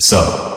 So.